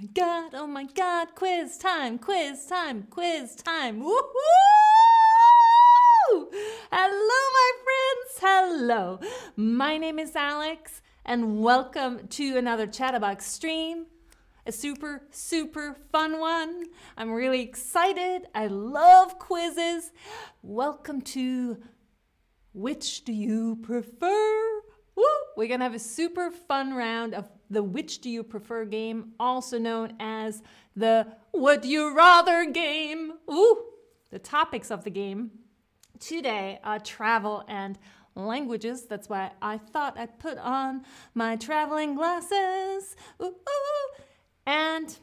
my god, oh my god, quiz time, quiz time, quiz time. Woohoo! Hello, my friends. Hello. My name is Alex, and welcome to another Chatterbox stream. A super, super fun one. I'm really excited. I love quizzes. Welcome to Which Do You Prefer? Woo! We're gonna have a super fun round of the Which Do You Prefer game, also known as the Would You Rather game. Ooh! The topics of the game today are travel and languages. That's why I thought I'd put on my traveling glasses. Ooh, ooh. And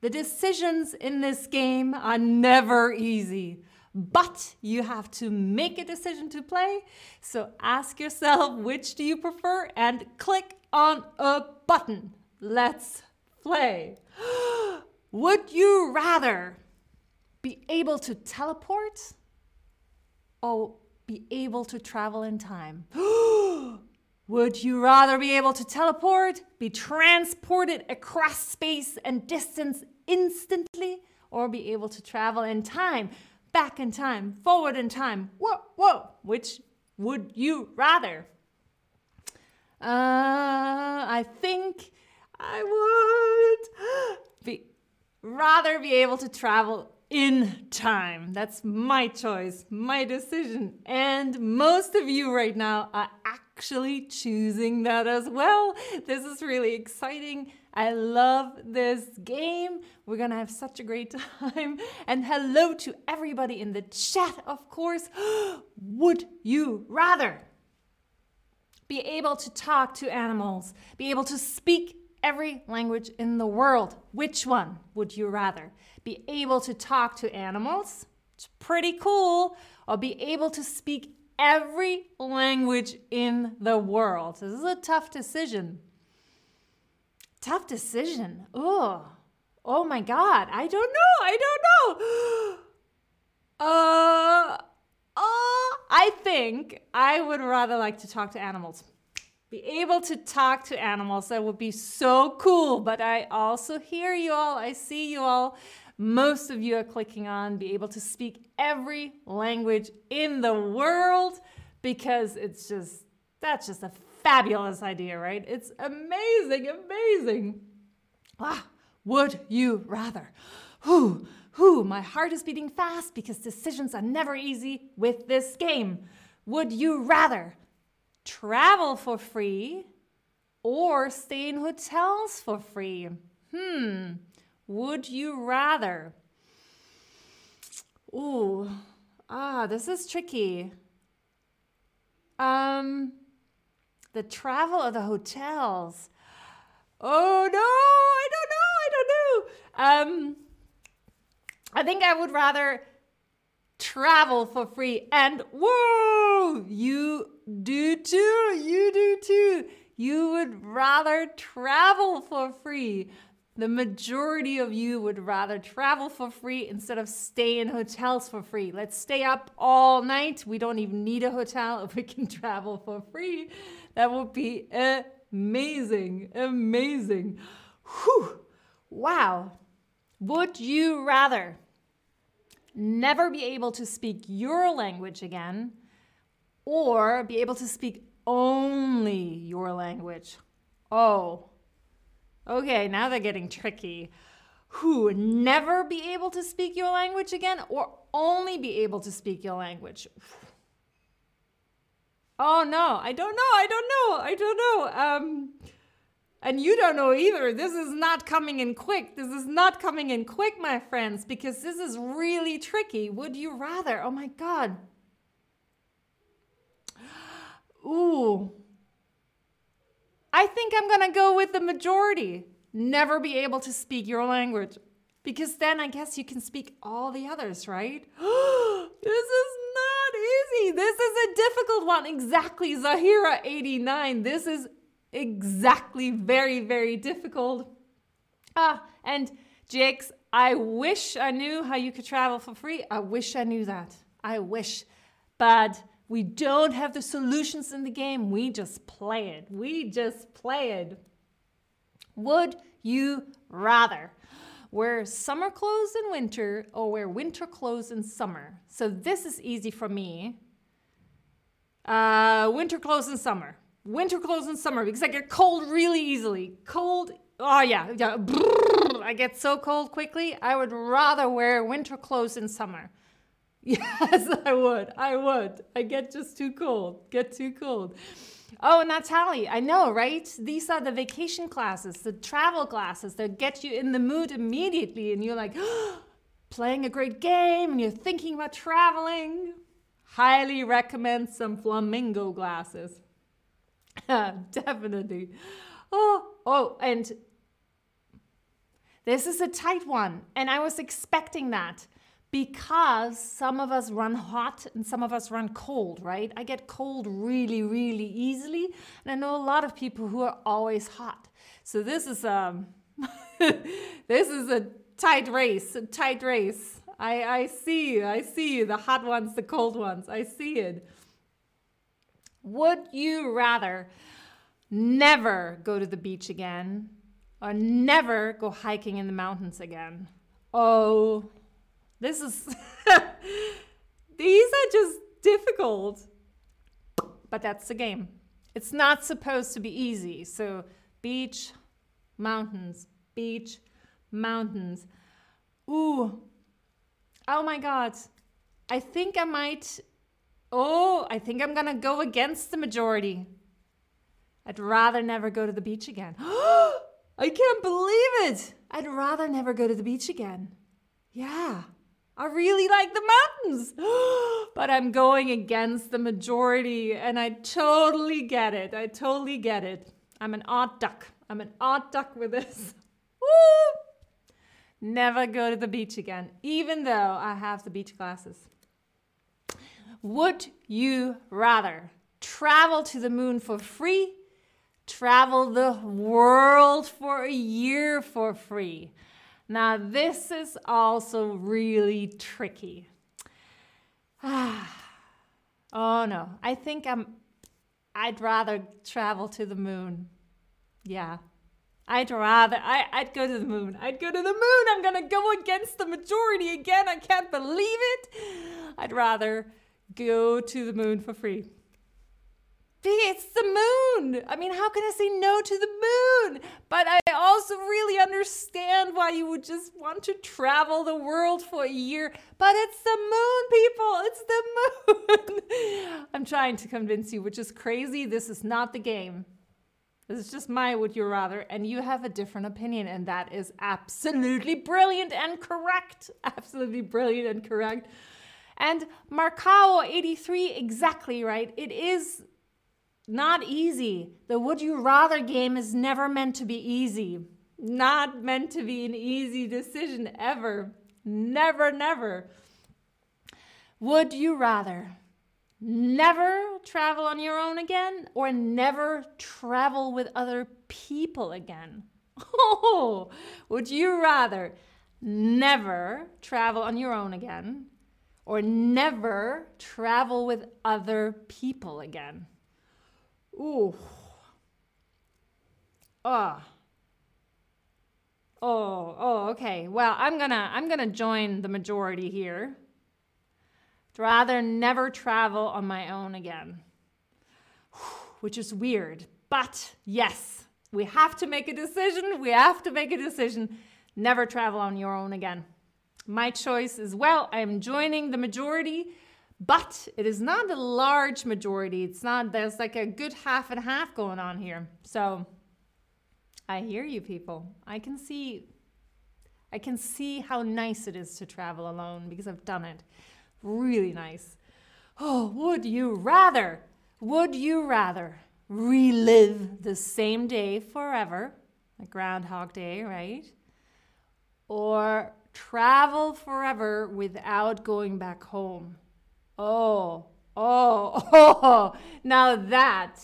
the decisions in this game are never easy but you have to make a decision to play. So ask yourself which do you prefer and click on a button. Let's play. Would you rather be able to teleport or be able to travel in time? Would you rather be able to teleport, be transported across space and distance instantly, or be able to travel in time? back in time, forward in time. Whoa, whoa. Which would you rather? Uh, I think I would be rather be able to travel in time. That's my choice, my decision. And most of you right now are actually choosing that as well. This is really exciting. I love this game. We're gonna have such a great time. And hello to everybody in the chat, of course. Would you rather be able to talk to animals, be able to speak every language in the world? Which one would you rather? Be able to talk to animals? It's pretty cool. Or be able to speak every language in the world? This is a tough decision. Tough decision. Oh, oh my God. I don't know. I don't know. uh, I think I would rather like to talk to animals. Be able to talk to animals. That would be so cool. But I also hear you all. I see you all. Most of you are clicking on be able to speak every language in the world because it's just, that's just a fabulous idea, right? It's amazing, amazing. Ah, would you rather? Whew, whew, my heart is beating fast because decisions are never easy with this game. Would you rather travel for free or stay in hotels for free? Hmm, would you rather? Ooh, ah, this is tricky. Um, the travel or the hotels? Oh no, I don't know, I don't know. Um, I think I would rather travel for free. And whoa, you do too, you do too. You would rather travel for free. The majority of you would rather travel for free instead of stay in hotels for free. Let's stay up all night. We don't even need a hotel if we can travel for free. That would be amazing. Amazing. Whew. Wow. Would you rather never be able to speak your language again or be able to speak only your language? Oh, okay, now they're getting tricky. Who never be able to speak your language again or only be able to speak your language? Oh no, I don't know. I don't know. I don't know. Um, and you don't know either. This is not coming in quick. This is not coming in quick, my friends, because this is really tricky. Would you rather? Oh my God. Ooh. I think I'm going to go with the majority. Never be able to speak your language. Because then I guess you can speak all the others, right? this is not easy. This is a difficult one. Exactly, Zahira 89. This is exactly very, very difficult. Ah, and Jakes, I wish I knew how you could travel for free. I wish I knew that. I wish. But we don't have the solutions in the game. We just play it. We just play it. Would you rather? Wear summer clothes in winter or wear winter clothes in summer? So this is easy for me. Uh, winter clothes in summer. Winter clothes in summer because I get cold really easily. Cold. Oh yeah, yeah. I get so cold quickly. I would rather wear winter clothes in summer. Yes, I would. I would. I get just too cold. Get too cold. Oh, Natalie, I know, right? These are the vacation classes, the travel classes that get you in the mood immediately, and you're like playing a great game and you're thinking about traveling. Highly recommend some flamingo glasses. Definitely. Oh, oh, and this is a tight one, and I was expecting that because some of us run hot and some of us run cold, right? I get cold really, really easily, and I know a lot of people who are always hot. So this is um this is a tight race, a tight race. I I see you, I see you, the hot ones, the cold ones. I see it. Would you rather never go to the beach again or never go hiking in the mountains again? Oh, this is. These are just difficult. But that's the game. It's not supposed to be easy. So, beach, mountains, beach, mountains. Ooh. Oh my God. I think I might. Oh, I think I'm going to go against the majority. I'd rather never go to the beach again. I can't believe it. I'd rather never go to the beach again. Yeah. I really like the mountains, but I'm going against the majority, and I totally get it. I totally get it. I'm an odd duck. I'm an odd duck with this. Woo! Never go to the beach again, even though I have the beach glasses. Would you rather travel to the moon for free, travel the world for a year for free? Now, this is also really tricky. Ah, oh no, I think I'm I'd rather travel to the moon. Yeah. I'd rather I, I'd go to the moon. I'd go to the moon. I'm gonna go against the majority again. I can't believe it. I'd rather go to the moon for free. It's the moon. I mean, how can I say no to the moon? But I also really understand why you would just want to travel the world for a year. But it's the moon, people. It's the moon. I'm trying to convince you, which is crazy. This is not the game. This is just my would you rather, and you have a different opinion, and that is absolutely brilliant and correct. Absolutely brilliant and correct. And Marcao83, exactly right. It is not easy. The would you rather game is never meant to be easy. Not meant to be an easy decision ever. Never, never. Would you rather never travel on your own again or never travel with other people again? Oh, would you rather never travel on your own again or never travel with other people again? Ooh. Oh. Oh, oh, okay. Well, I'm gonna I'm gonna join the majority here. I'd rather never travel on my own again. Which is weird. But yes, we have to make a decision. We have to make a decision. Never travel on your own again. My choice as well, I'm joining the majority but it is not a large majority. It's not, there's like a good half and half going on here. So I hear you people. I can see, I can see how nice it is to travel alone because I've done it. Really nice. Oh, would you rather, would you rather relive the same day forever, like Groundhog Day, right? Or travel forever without going back home? Oh, oh, oh, now that.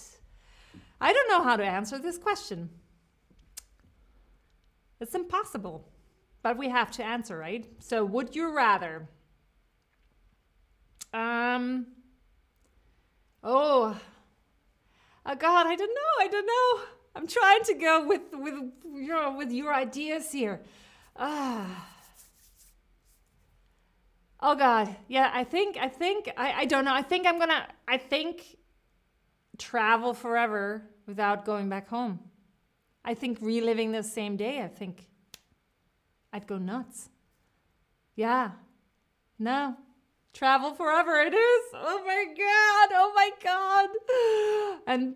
I don't know how to answer this question. It's impossible, but we have to answer, right? So, would you rather? Um, oh, oh God, I don't know, I don't know. I'm trying to go with with your with your ideas here. Ah. Oh God, yeah. I think I think I I don't know. I think I'm gonna. I think travel forever without going back home. I think reliving the same day. I think I'd go nuts. Yeah. No. Travel forever it is. Oh my God. Oh my God. And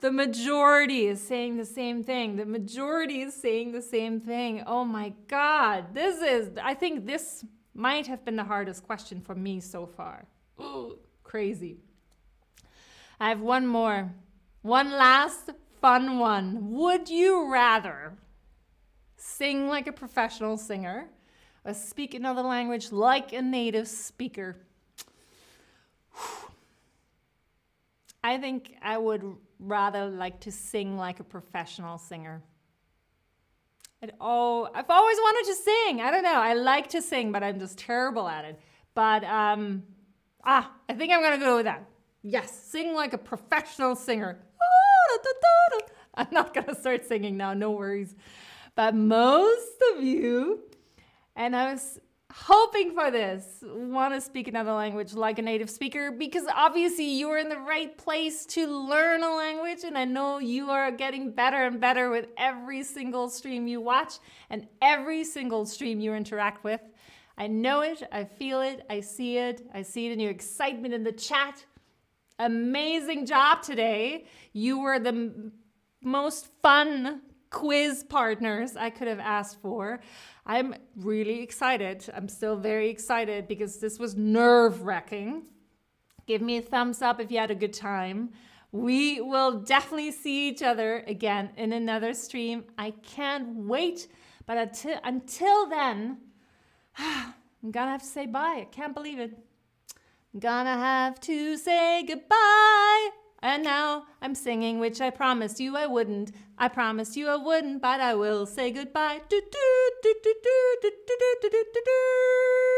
the majority is saying the same thing. The majority is saying the same thing. Oh my God. This is, I think this might have been the hardest question for me so far. Oh, crazy. I have one more. One last fun one. Would you rather sing like a professional singer or speak another language like a native speaker? I think I would rather like to sing like a professional singer. Oh, I've always wanted to sing. I don't know. I like to sing, but I'm just terrible at it. But um, ah, I think I'm gonna go with that. Yes, sing like a professional singer. I'm not gonna start singing now. No worries. But most of you, and I was hoping for this, want to speak another language like a native speaker because obviously you're in the right place to learn a language. And I know you are getting better and better with every single stream you watch and every single stream you interact with. I know it, I feel it, I see it, I see it in your excitement in the chat. Amazing job today. You were the most fun quiz partners I could have asked for. I'm really excited. I'm still very excited because this was nerve wracking. Give me a thumbs up if you had a good time. We will definitely see each other again in another stream. I can't wait. But until, until then, I'm gonna have to say bye. I can't believe it. I'm gonna have to say goodbye. And now I'm singing, which I promised you I wouldn't. I promised you I wouldn't, but I will say goodbye. Do, do, do, do, do, do, do, do, do, do, do.